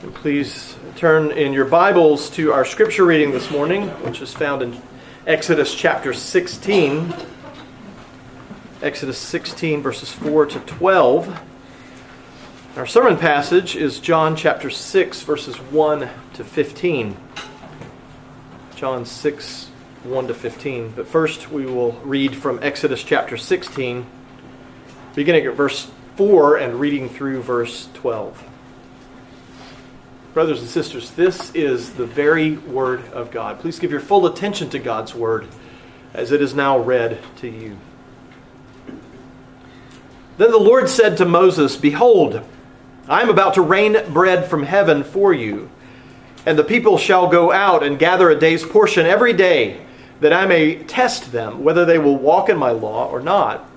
Please turn in your Bibles to our scripture reading this morning, which is found in Exodus chapter 16. Exodus 16, verses 4 to 12. Our sermon passage is John chapter 6, verses 1 to 15. John 6, 1 to 15. But first, we will read from Exodus chapter 16, beginning at verse 4 and reading through verse 12. Brothers and sisters, this is the very Word of God. Please give your full attention to God's Word as it is now read to you. Then the Lord said to Moses, Behold, I am about to rain bread from heaven for you, and the people shall go out and gather a day's portion every day, that I may test them whether they will walk in my law or not.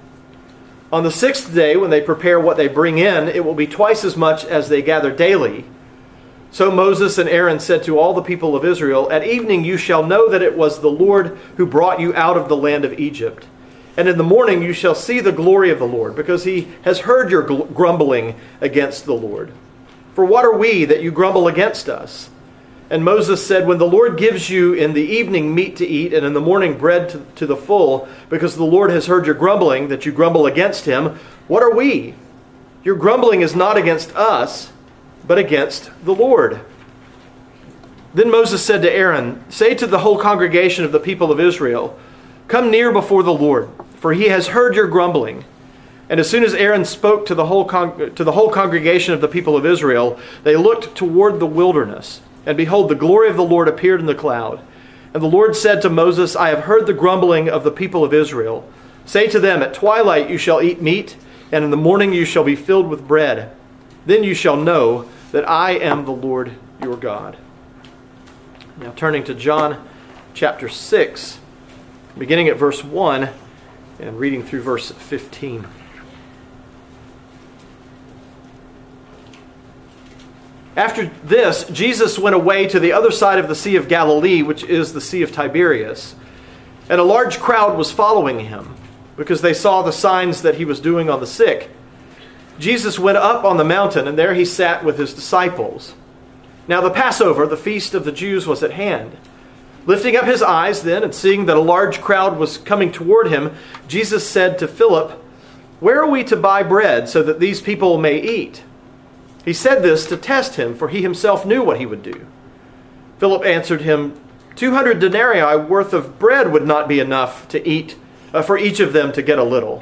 On the sixth day, when they prepare what they bring in, it will be twice as much as they gather daily. So Moses and Aaron said to all the people of Israel, At evening you shall know that it was the Lord who brought you out of the land of Egypt. And in the morning you shall see the glory of the Lord, because he has heard your grumbling against the Lord. For what are we that you grumble against us? And Moses said, When the Lord gives you in the evening meat to eat, and in the morning bread to, to the full, because the Lord has heard your grumbling, that you grumble against him, what are we? Your grumbling is not against us but against the Lord. Then Moses said to Aaron, Say to the whole congregation of the people of Israel, Come near before the Lord, for he has heard your grumbling. And as soon as Aaron spoke to the whole, con- to the whole congregation of the people of Israel, they looked toward the wilderness. And behold, the glory of the Lord appeared in the cloud. And the Lord said to Moses, I have heard the grumbling of the people of Israel. Say to them, At twilight you shall eat meat, and in the morning you shall be filled with bread. Then you shall know that I am the Lord your God. Now, turning to John chapter 6, beginning at verse 1 and reading through verse 15. After this, Jesus went away to the other side of the Sea of Galilee, which is the Sea of Tiberias. And a large crowd was following him because they saw the signs that he was doing on the sick. Jesus went up on the mountain, and there he sat with his disciples. Now the Passover, the feast of the Jews, was at hand. Lifting up his eyes then, and seeing that a large crowd was coming toward him, Jesus said to Philip, Where are we to buy bread so that these people may eat? He said this to test him, for he himself knew what he would do. Philip answered him, Two hundred denarii worth of bread would not be enough to eat, uh, for each of them to get a little.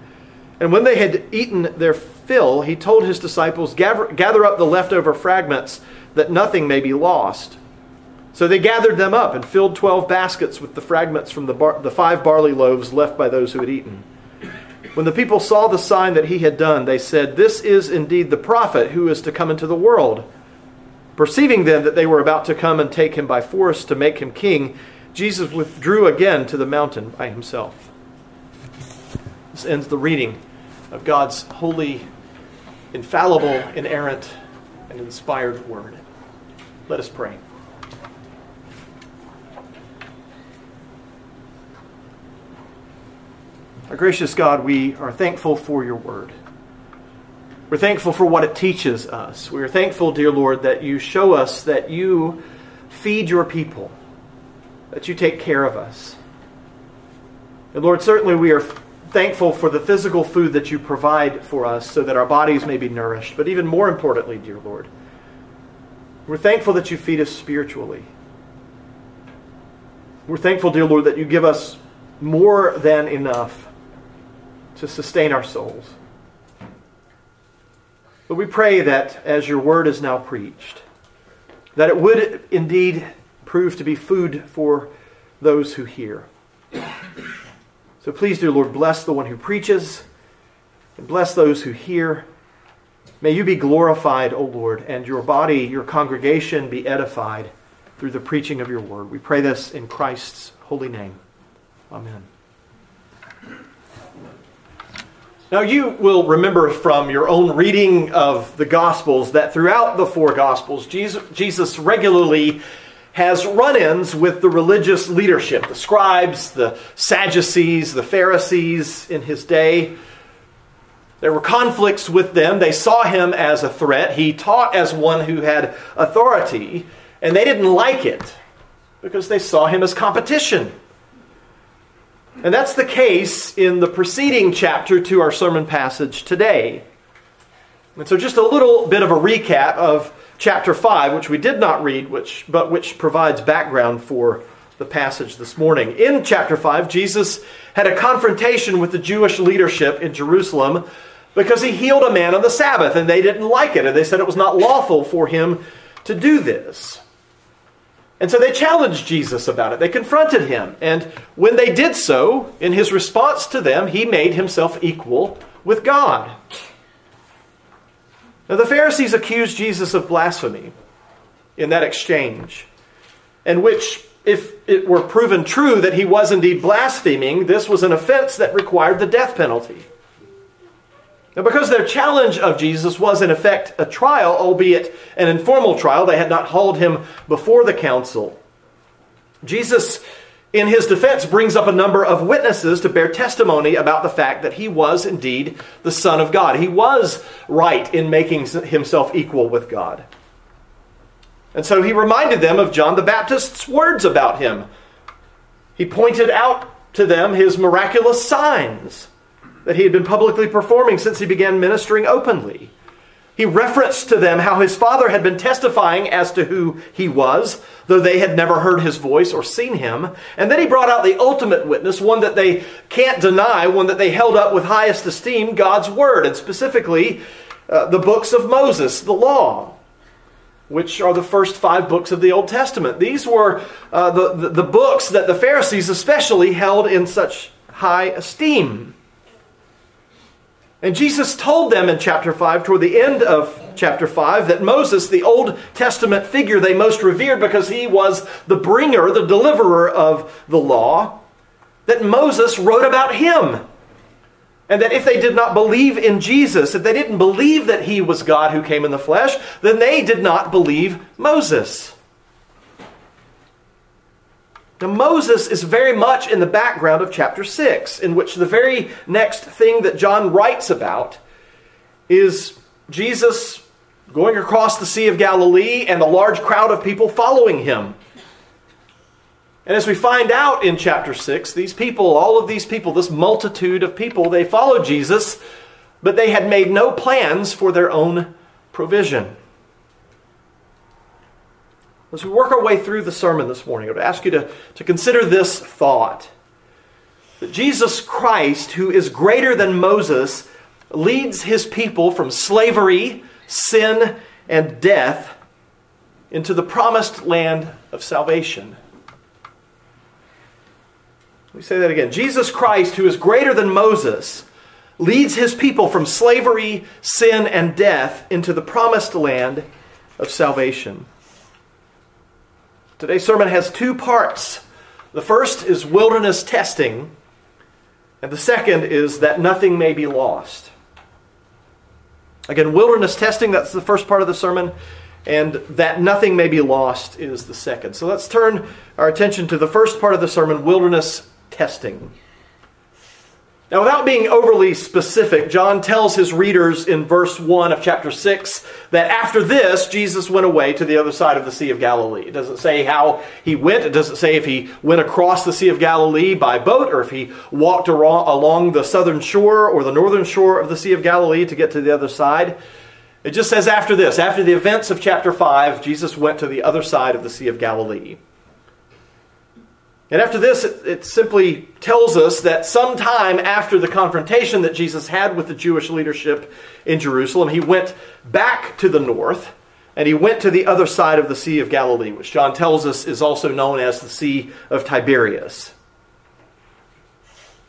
And when they had eaten their fill, he told his disciples, gather, gather up the leftover fragments, that nothing may be lost. So they gathered them up and filled twelve baskets with the fragments from the, bar, the five barley loaves left by those who had eaten. When the people saw the sign that he had done, they said, This is indeed the prophet who is to come into the world. Perceiving then that they were about to come and take him by force to make him king, Jesus withdrew again to the mountain by himself. This ends the reading of God's holy, infallible, inerrant, and inspired word. Let us pray. Our gracious God, we are thankful for your word. We're thankful for what it teaches us. We are thankful, dear Lord, that you show us that you feed your people, that you take care of us. And Lord, certainly we are thankful for the physical food that you provide for us so that our bodies may be nourished. But even more importantly, dear Lord, we're thankful that you feed us spiritually. We're thankful, dear Lord, that you give us more than enough to sustain our souls. But we pray that as your word is now preached, that it would indeed prove to be food for those who hear. So please, dear Lord, bless the one who preaches and bless those who hear. May you be glorified, O Lord, and your body, your congregation be edified through the preaching of your word. We pray this in Christ's holy name. Amen. Now, you will remember from your own reading of the Gospels that throughout the four Gospels, Jesus, regularly has run ins with the religious leadership, the scribes, the Sadducees, the Pharisees in his day. There were conflicts with them. They saw him as a threat. He taught as one who had authority, and they didn't like it because they saw him as competition. And that's the case in the preceding chapter to our sermon passage today. And so, just a little bit of a recap of chapter 5, which we did not read, which, but which provides background for the passage this morning. In chapter 5, Jesus had a confrontation with the Jewish leadership in Jerusalem because he healed a man on the Sabbath, and they didn't like it, and they said it was not lawful for him to do this. And so they challenged Jesus about it. They confronted him. And when they did so, in his response to them, he made himself equal with God. Now, the Pharisees accused Jesus of blasphemy in that exchange, in which, if it were proven true that he was indeed blaspheming, this was an offense that required the death penalty. Now, because their challenge of Jesus was in effect a trial, albeit an informal trial, they had not hauled him before the council. Jesus, in his defense, brings up a number of witnesses to bear testimony about the fact that he was indeed the Son of God. He was right in making himself equal with God. And so he reminded them of John the Baptist's words about him. He pointed out to them his miraculous signs that he had been publicly performing since he began ministering openly. He referenced to them how his father had been testifying as to who he was, though they had never heard his voice or seen him. And then he brought out the ultimate witness, one that they can't deny, one that they held up with highest esteem God's Word, and specifically uh, the books of Moses, the law, which are the first five books of the Old Testament. These were uh, the, the, the books that the Pharisees especially held in such high esteem. And Jesus told them in chapter 5, toward the end of chapter 5, that Moses, the Old Testament figure they most revered because he was the bringer, the deliverer of the law, that Moses wrote about him. And that if they did not believe in Jesus, if they didn't believe that he was God who came in the flesh, then they did not believe Moses. Now, Moses is very much in the background of chapter 6, in which the very next thing that John writes about is Jesus going across the Sea of Galilee and a large crowd of people following him. And as we find out in chapter 6, these people, all of these people, this multitude of people, they followed Jesus, but they had made no plans for their own provision. As we work our way through the sermon this morning, I would ask you to, to consider this thought that Jesus Christ, who is greater than Moses, leads his people from slavery, sin, and death into the promised land of salvation. Let me say that again. Jesus Christ, who is greater than Moses, leads his people from slavery, sin, and death into the promised land of salvation. Today's sermon has two parts. The first is wilderness testing, and the second is that nothing may be lost. Again, wilderness testing, that's the first part of the sermon, and that nothing may be lost is the second. So let's turn our attention to the first part of the sermon wilderness testing. Now, without being overly specific, John tells his readers in verse 1 of chapter 6 that after this, Jesus went away to the other side of the Sea of Galilee. It doesn't say how he went. It doesn't say if he went across the Sea of Galilee by boat or if he walked along the southern shore or the northern shore of the Sea of Galilee to get to the other side. It just says after this, after the events of chapter 5, Jesus went to the other side of the Sea of Galilee. And after this, it, it, simply tells us that sometime after the confrontation that Jesus had with the Jewish leadership in Jerusalem, he went back to the north and he went to the other side of the Sea of Galilee, which John tells us is also known as the Sea of Tiberias.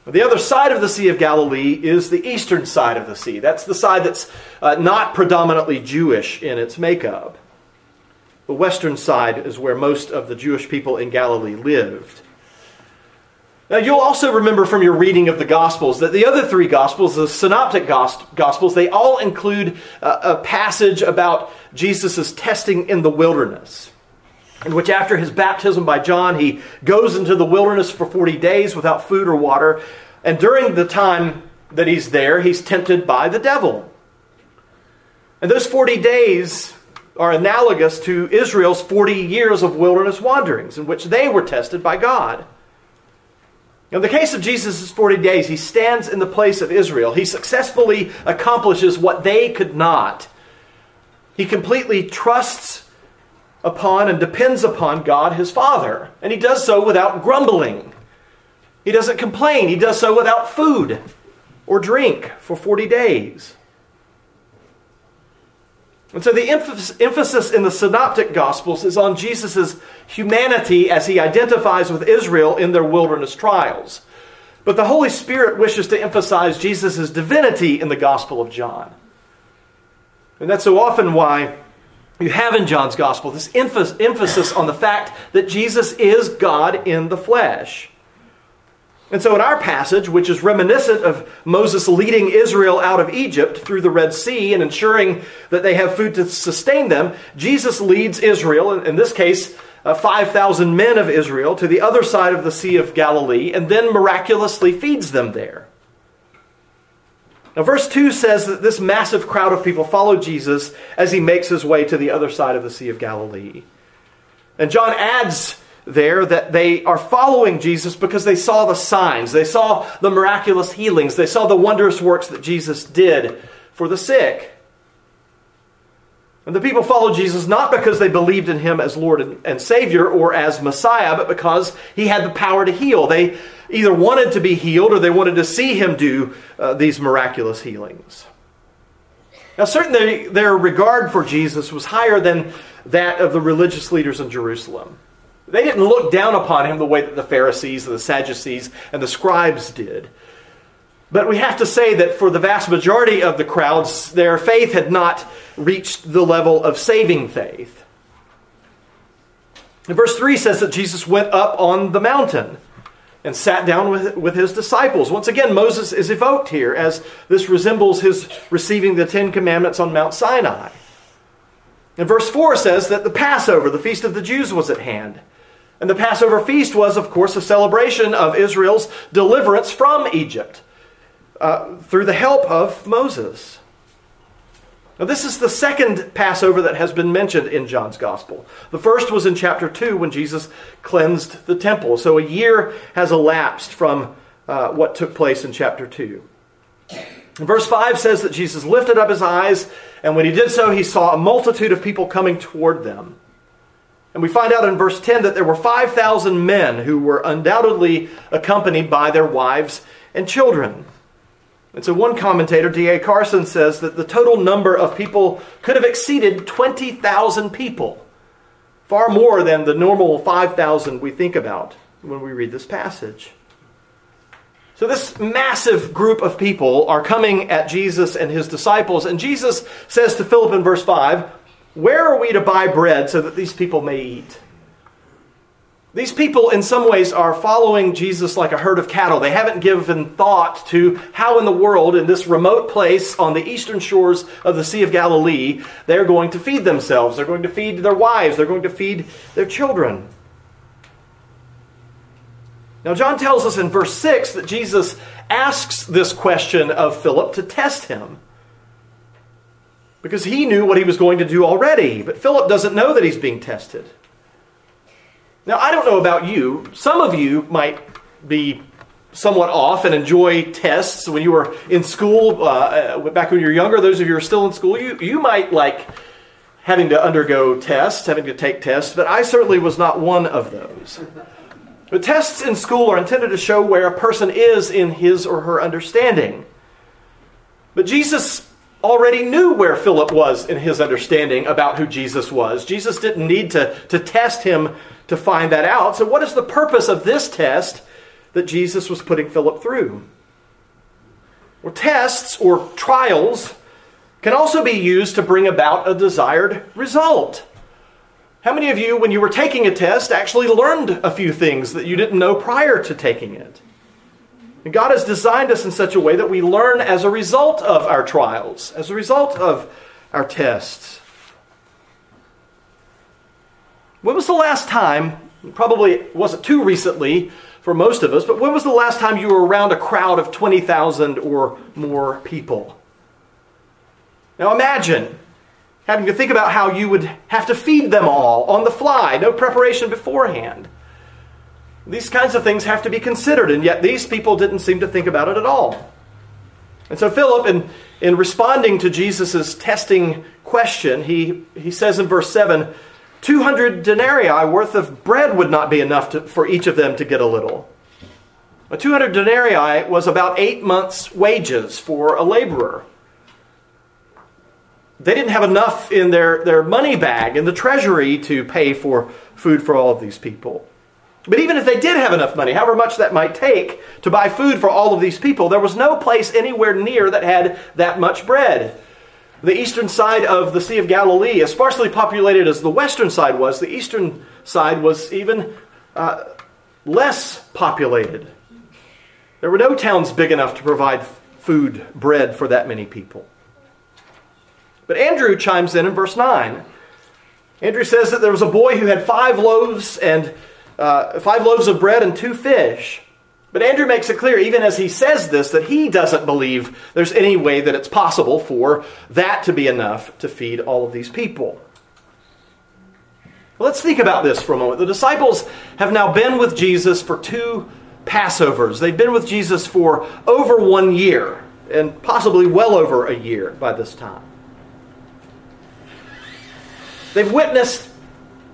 The other side of the Sea of Galilee is the eastern side of the sea. That's the side that's uh, not predominantly Jewish in its makeup. The western side is where most of the Jewish people in Galilee lived. Now, you'll also remember from your reading of the Gospels that the other three Gospels, the Synoptic Gospels, they all include uh, a, passage about Jesus' testing in the wilderness, in which after his baptism by John, he goes into the wilderness for 40 days without food or water. And during the time that he's there, he's tempted by the devil. And those 40 days are analogous to Israel's 40 years of wilderness wanderings, in which they were tested by God. In the case of Jesus' 40 days, he stands in the place of Israel. He successfully accomplishes what they could not. He completely trusts upon and depends upon God his Father. And he does so without grumbling. He doesn't complain. He does so without food or drink for 40 days. And so the emphasis in the synoptic gospels is on Jesus' humanity as he identifies with Israel in their wilderness trials. But the Holy Spirit wishes to emphasize Jesus' divinity in the Gospel of John. And that's so often why you have in John's Gospel this emphasis on the fact that Jesus is God in the flesh. And so, in our passage, which is reminiscent of Moses leading Israel out of Egypt through the Red Sea and ensuring that they have food to sustain them, Jesus leads Israel, in this case, uh, 5,000 men of Israel, to the other side of the Sea of Galilee and then miraculously feeds them there. Now, verse 2 says that this massive crowd of people follow Jesus as he makes his way to the other side of the Sea of Galilee. And John adds there that they are following Jesus because they saw the signs, they saw the miraculous healings, they saw the wondrous works that Jesus did for the sick. And the people followed Jesus not because they believed in him as Lord and Savior or as Messiah, but because he had the power to heal. They either wanted to be healed or they wanted to see him do uh, these miraculous healings. Now, certainly their regard for Jesus was higher than that of the religious leaders in Jerusalem. They didn't look down upon him the way that the Pharisees and the Sadducees and the scribes did. But we have to say that for the vast majority of the crowds, their faith had not reached the level of saving faith. And verse 3 says that Jesus went up on the mountain and sat down with, with his disciples. Once again, Moses is evoked here as this resembles his receiving the Ten Commandments on Mount Sinai. And verse 4 says that the Passover, the feast of the Jews, was at hand. And the Passover feast was, of course, a celebration of Israel's deliverance from Egypt uh, through the help of Moses. Now, this is the second Passover that has been mentioned in John's Gospel. The first was in chapter 2 when Jesus cleansed the temple. So a year has elapsed from uh, what took place in chapter 2. And verse 5 says that Jesus lifted up his eyes, and when he did so, he saw a multitude of people coming toward them. And we find out in verse 10 that there were 5,000 men who were undoubtedly accompanied by their wives and children. And so one commentator, D.A. Carson, says that the total number of people could have exceeded 20,000 people, far more than the normal 5,000 we think about when we read this passage. So, this massive group of people are coming at Jesus and his disciples, and Jesus says to Philip in verse 5, where are we to buy bread so that these people may eat? These people, in some ways, are following Jesus like a herd of cattle. They haven't given thought to how in the world, in this remote place on the eastern shores of the Sea of Galilee, they're going to feed themselves. They're going to feed their wives. They're going to feed their children. Now, John tells us in verse 6 that Jesus asks this question of Philip to test him because he knew what he was going to do already. But Philip doesn't know that he's being tested. Now, I don't know about you. Some of you might be somewhat off and enjoy tests when you were in school, uh, back when you were younger. Those of you who are still in school, you, you might like having to undergo tests, having to take tests, but I certainly was not one of those. But tests in school are intended to show where a person is in his or her understanding. But Jesus already knew where Philip was in his understanding about who Jesus was. Jesus didn't need to, to test him to find that out. So, what is the purpose of this test that Jesus was putting Philip through? Well, tests or trials can also be used to bring about a desired result. How many of you, when you were taking a test, actually learned a few things that you didn't know prior to taking it? And God has designed us in such a way that we learn as a result of our trials, as a result of our tests. When was the last time, probably wasn't too recently for most of us, but when was the last time you were around a crowd of 20,000 or more people? Now imagine having to think about how you would have to feed them all on the fly, no preparation beforehand. These kinds of things have to be considered, and yet these people didn't seem to think about it at all. And so Philip, in, in responding to Jesus' testing question, he, he says in verse 7 200 denarii worth of bread would not be enough to, for each of them to get a little. A 200 denarii was about eight months' wages for a laborer. They didn't have enough in their, their money bag in the treasury to pay for food for all of these people. But even if they did have enough money, however much that might take to buy food for all of these people, there was no place anywhere near that had that much bread. The eastern side of the Sea of Galilee, as sparsely populated as the western side was, the eastern side was even uh, less populated. There were no towns big enough to provide food, bread for that many people. But Andrew chimes in in verse 9. Andrew says that there was a boy who had five loaves and uh, five loaves of bread and two fish. But Andrew makes it clear, even as he says this, that he doesn't believe there's any way that it's possible for that to be enough to feed all of these people. Let's think about this for a moment. The disciples have now been with Jesus for two Passovers. They've been with Jesus for over one year, and possibly well over a year by this time. They've witnessed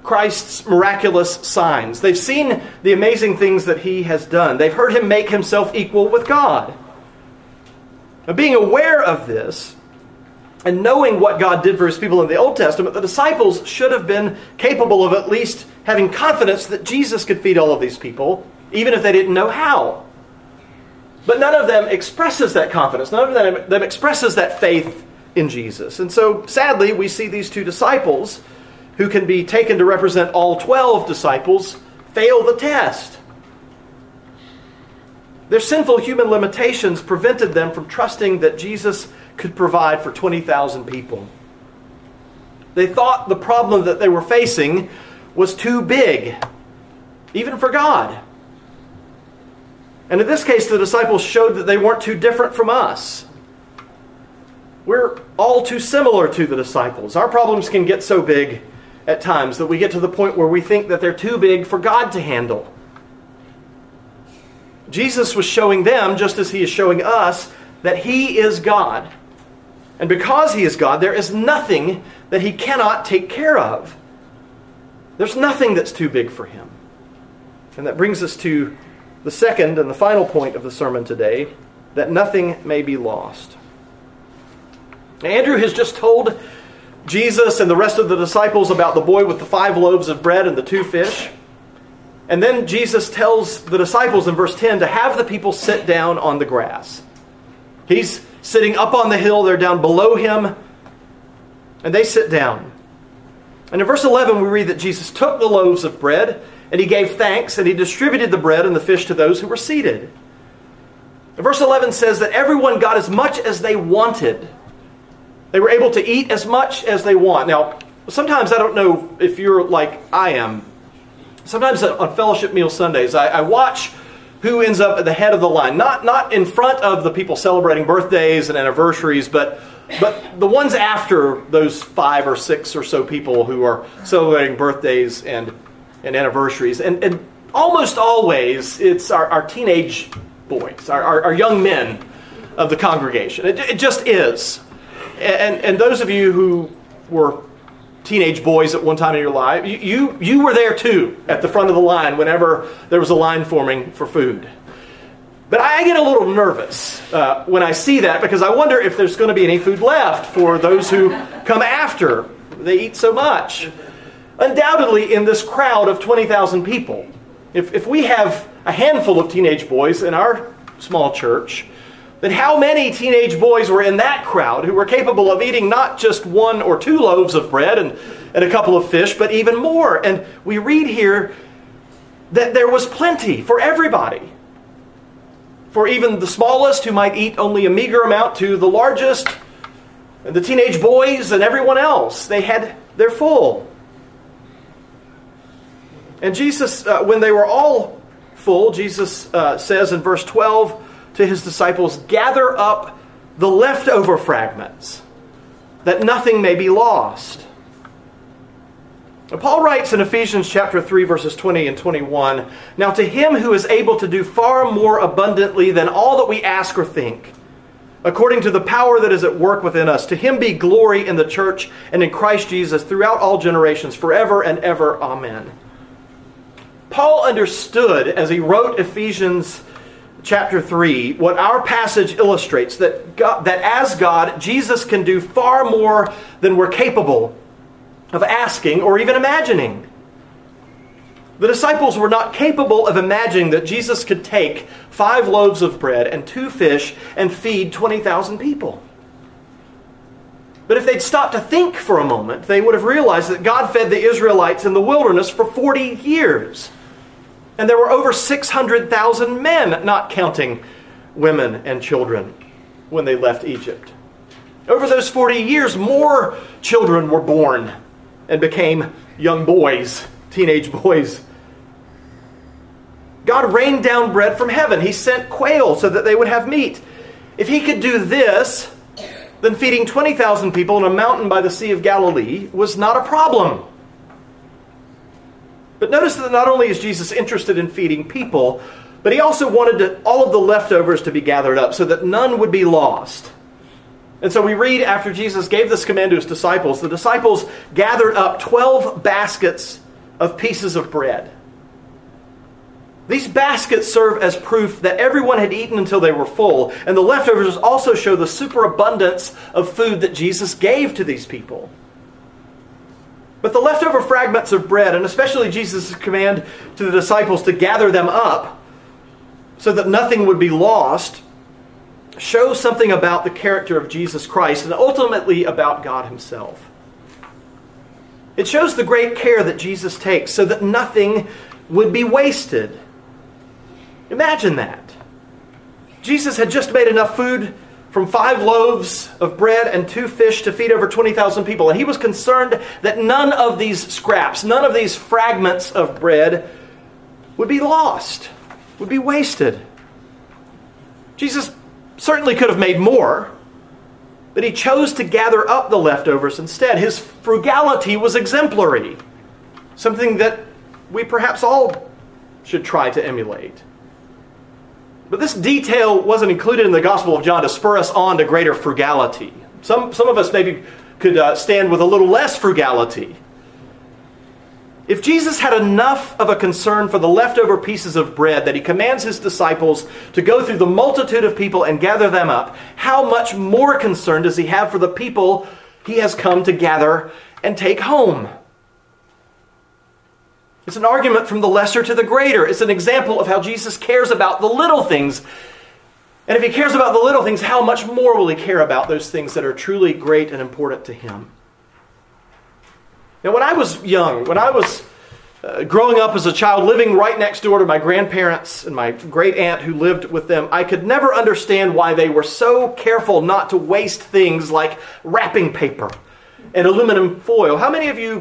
Christ's miraculous signs. They've seen the amazing things that he has done. They've heard him make himself equal with God. Now, being aware of this and knowing what God did for his people in the Old Testament, the disciples should have been capable of at least having confidence that Jesus could feed all of these people, even if they didn't know how. But none of them expresses that confidence. None of them, them expresses that faith in Jesus. And so, sadly, we see these two disciples who can be taken to represent all 12 disciples, fail the test. Their sinful human limitations prevented them from trusting that Jesus could provide for 20,000 people. They thought the problem that they were facing was too big, even for God. And in this case, the disciples showed that they weren't too different from us. We're all too similar to the disciples. Our problems can get so big at times that we get to the point where we think that they're too big for God to handle. Jesus was showing them, just as he is showing us, that he is God. And because he is God, there is nothing that he cannot take care of. There's nothing that's too big for him. And that brings us to the second and the final point of the sermon today that nothing may be lost. Andrew has just told Jesus and the rest of the disciples about the boy with the five loaves of bread and the two fish. And then Jesus tells the disciples in verse 10 to have the people sit down on the grass. He's sitting up on the hill, they're down below him, and they sit down. And in verse 11, we read that Jesus took the loaves of bread and he gave thanks and he distributed the bread and the fish to those who were seated. And verse 11 says that everyone got as much as they wanted. They were able to eat as much as they want. Now, sometimes I don't know if you're like I am. Sometimes on fellowship meal Sundays, I, I watch who ends up at the head of the line. Not, not in front of the people celebrating birthdays and anniversaries, but, but the ones after those five or six or so people who are celebrating birthdays and, and anniversaries. And, and almost always, it's our, our teenage boys, our, our, our, young men of the congregation. It, it just is. And, and those of you who were teenage boys at one time in your life, you, you, you were there too at the front of the line whenever there was a line forming for food. But I get a little nervous uh, when I see that because I wonder if there's going to be any food left for those who come after. They eat so much. Undoubtedly, in this crowd of 20,000 people, if, if we have a handful of teenage boys in our small church, then how many teenage boys were in that crowd who were capable of eating not just one or two loaves of bread and, and a couple of fish, but even more. And we read here that there was plenty for everybody. For even the smallest who might eat only a meager amount to the largest, and the teenage boys and everyone else. They had their full. And Jesus, uh, when they were all full, Jesus uh, says in verse 12 to his disciples, Gather up the leftover fragments, that nothing may be lost. Paul writes in Ephesians chapter 3 verses 20 and 21, Now to him who is able to do far more abundantly than all that we ask or think, according to the power that is at work within us, to him be glory in the church and in Christ Jesus throughout all generations, forever and ever. Amen. Paul understood as he wrote Ephesians chapter 3 what our passage illustrates that, God, that as God, Jesus can do far more than we're capable of asking or even imagining. The disciples were not capable of imagining that Jesus could take five loaves of bread and two fish and feed 20,000 people. But if they'd stopped to think for a moment, they would have realized that God fed the Israelites in the wilderness for 40 years. And there were over 600,000 men, not counting women and children, when they left Egypt. Over those 40 years, more children were born and became young boys, teenage boys. God rained down bread from heaven. He sent quail so that they would have meat. If he could do this, then feeding 20,000 people in a mountain by the Sea of Galilee was not a problem. But notice that not only is Jesus interested in feeding people, but he also wanted to, all of the leftovers to be gathered up so that none would be lost. And so we read after Jesus gave this command to his disciples, the disciples gathered up 12 baskets of pieces of bread. These baskets serve as proof that everyone had eaten until they were full, and the leftovers also show the superabundance of food that Jesus gave to these people. But the leftover fragments of bread, and especially Jesus' command to the disciples to gather them up so that nothing would be lost, shows something about the character of Jesus Christ and ultimately about God Himself. It shows the great care that Jesus takes so that nothing would be wasted. Imagine that. Jesus had just made enough food from five loaves of bread and two fish to feed over 20,000 people. And he was concerned that none of these scraps, none of these fragments of bread would be lost, would be wasted. Jesus certainly could have made more, but he chose to gather up the leftovers instead. His frugality was exemplary, something that we perhaps all should try to emulate. But this detail wasn't included in the Gospel of John to spur us on to greater frugality. Some, some of us maybe could uh, stand with a little less frugality. If Jesus had enough of a concern for the leftover pieces of bread that he commands his disciples to go through the multitude of people and gather them up, how much more concern does he have for the people he has come to gather and take home? It's an argument from the lesser to the greater. It's an example of how Jesus cares about the little things. And if he cares about the little things, how much more will he care about those things that are truly great and important to him? Now, when I was young, when I was uh, growing up as a child, living right next door to my grandparents and my great aunt who lived with them, I could never understand why they were so careful not to waste things like wrapping paper and aluminum foil. How many of you,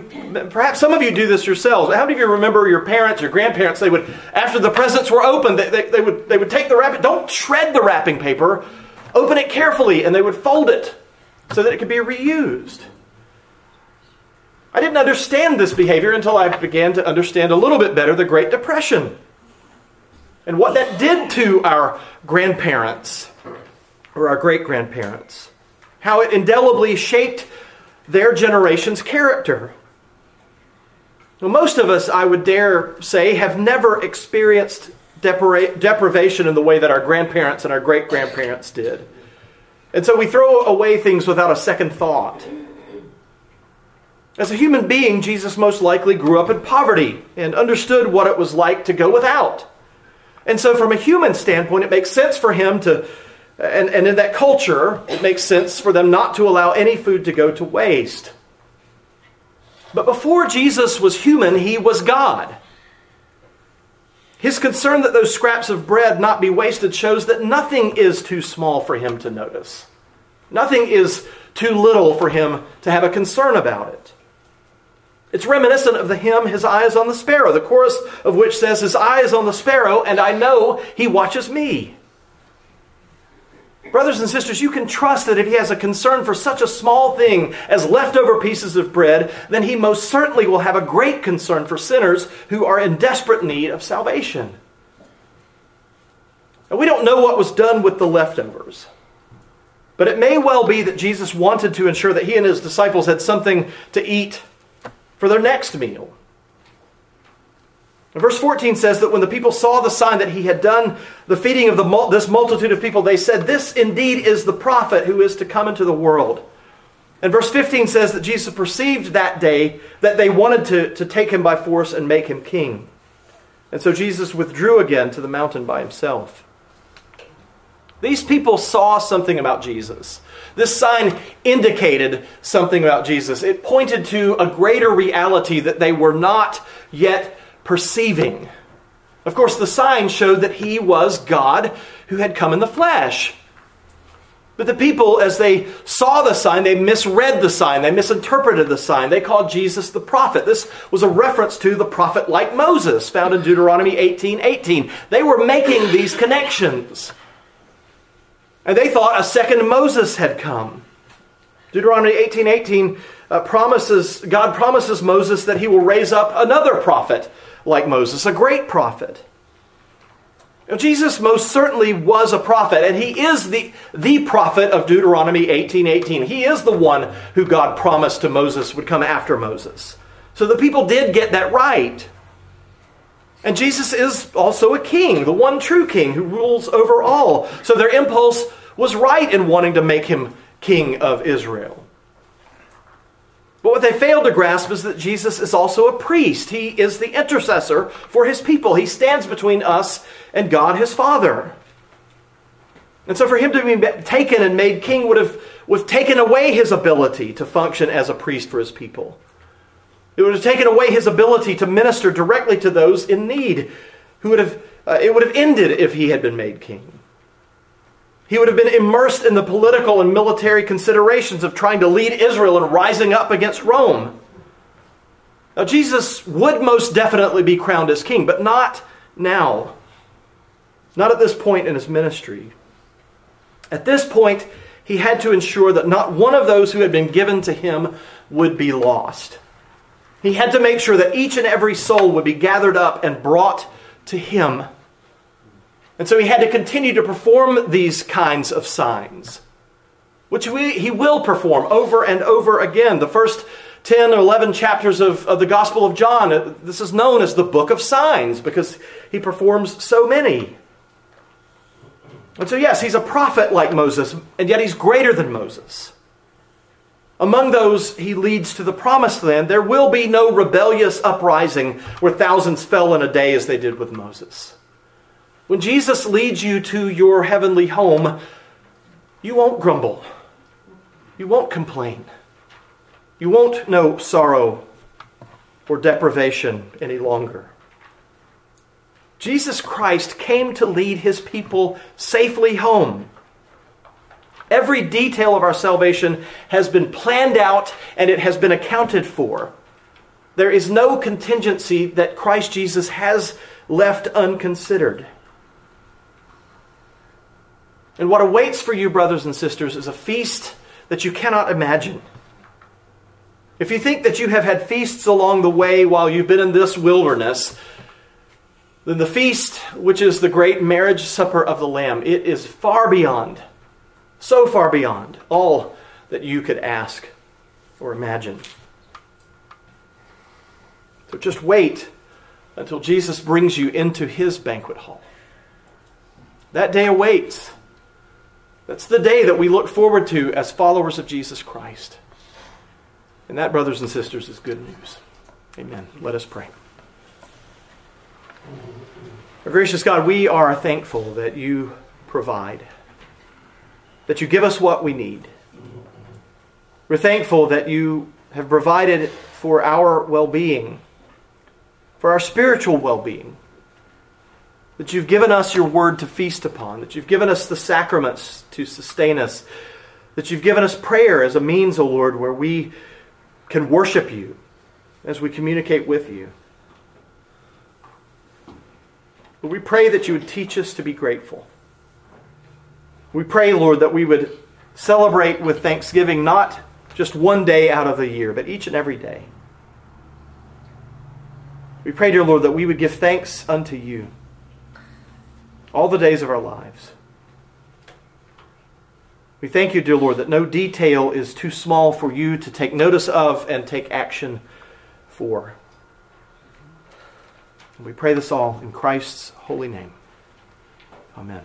perhaps some of you do this yourselves, how many of you remember your parents, your grandparents, they would, after the presents were opened, they, they, they would, they would take the wrapping, don't shred the wrapping paper, open it carefully, and they would fold it so that it could be reused. I didn't understand this behavior until I began to understand a little bit better the Great Depression and what that did to our grandparents or our great grandparents. How it indelibly shaped their generation's character. Most of us, I would dare say, have never experienced depra- deprivation in the way that our grandparents and our great grandparents did. And so we throw away things without a second thought. As a human being, Jesus most likely grew up in poverty and understood what it was like to go without. And so, from a human standpoint, it makes sense for him to, and, and in that culture, it makes sense for them not to allow any food to go to waste. But before Jesus was human, he was God. His concern that those scraps of bread not be wasted shows that nothing is too small for him to notice. Nothing is too little for him to have a concern about it. It's reminiscent of the hymn, His Eye is on the Sparrow, the chorus of which says, His eye is on the sparrow, and I know He watches me. Brothers and sisters, you can trust that if He has a concern for such a small thing as leftover pieces of bread, then He most certainly will have a great concern for sinners who are in desperate need of salvation. And we don't know what was done with the leftovers. But it may well be that Jesus wanted to ensure that he and his disciples had something to eat for their next meal. And verse 14 says that when the people saw the sign that he had done the feeding of the, this multitude of people, they said, This indeed is the prophet who is to come into the world. And verse 15 says that Jesus perceived that day that they wanted to, to take him by force and make him king. And so Jesus withdrew again to the mountain by himself. These people saw something about Jesus. This sign indicated something about Jesus. It pointed to a greater reality that they were not yet perceiving. Of course, the sign showed that he was God who had come in the flesh. But the people, as they saw the sign, they misread the sign. They misinterpreted the sign. They called Jesus the prophet. This was a reference to the prophet like Moses, found in Deuteronomy 18 18. They were making these connections. And they thought a second Moses had come. Deuteronomy 18 18 uh, promises, God promises Moses that he will raise up another prophet like Moses, a great prophet. Jesus most certainly was a prophet, and he is the, the prophet of Deuteronomy 18 18. He is the one who God promised to Moses would come after Moses. So the people did get that right. And Jesus is also a king, the one true king who rules over all. So their impulse was right in wanting to make him king of Israel. But what they failed to grasp is that Jesus is also a priest. He is the intercessor for his people. He stands between us and God his Father. And so for him to be taken and made king would have, would have taken away his ability to function as a priest for his people. It would have taken away his ability to minister directly to those in need. Who would have, uh, it would have ended if he had been made king. He would have been immersed in the political and military considerations of trying to lead Israel and rising up against Rome. Now, Jesus would most definitely be crowned as king, but not now. Not at this point in his ministry. At this point, he had to ensure that not one of those who had been given to him would be lost. He had to make sure that each and every soul would be gathered up and brought to him and so he had to continue to perform these kinds of signs, which we, he will perform over and over again. The first 10 or 11 chapters of, of the Gospel of John, uh, this is known as the book of signs because he performs so many. And so, yes, he's a prophet like Moses, and yet he's greater than Moses. Among those he leads to the promised land, there will be no rebellious uprising where thousands fell in a day as they did with Moses. When Jesus leads you to your heavenly home, you won't grumble. You won't complain. You won't know sorrow or deprivation any longer. Jesus Christ came to lead his people safely home. Every detail of our salvation has been planned out and it has been accounted for. There is no contingency that Christ Jesus has left unconsidered. And what awaits for you, brothers and sisters, is a feast that you cannot imagine. If you think that you have had feasts along the way while you've been in this wilderness, then the feast, which is the great marriage supper of the Lamb, it is far beyond, so far beyond all that you could ask or imagine. So just wait until Jesus brings you into his banquet hall. That day awaits. That's the day that we look forward to as followers of Jesus Christ. And that, brothers and sisters, is good news. Amen. Let us pray. Our gracious God, we are thankful that you provide, that you give us what we need. We're thankful that you have provided for our well being, for our spiritual well being. That you've given us your word to feast upon, that you've given us the sacraments to sustain us, that you've given us prayer as a means, O oh Lord, where we can worship you as we communicate with you. But we pray that you would teach us to be grateful. We pray, Lord, that we would celebrate with thanksgiving not just one day out of the year, but each and every day. We pray, dear Lord, that we would give thanks unto you all the days of our lives. We thank you, dear Lord, that no detail is too small for you to take notice of and take action for. We pray this all in Christ's holy name. Amen.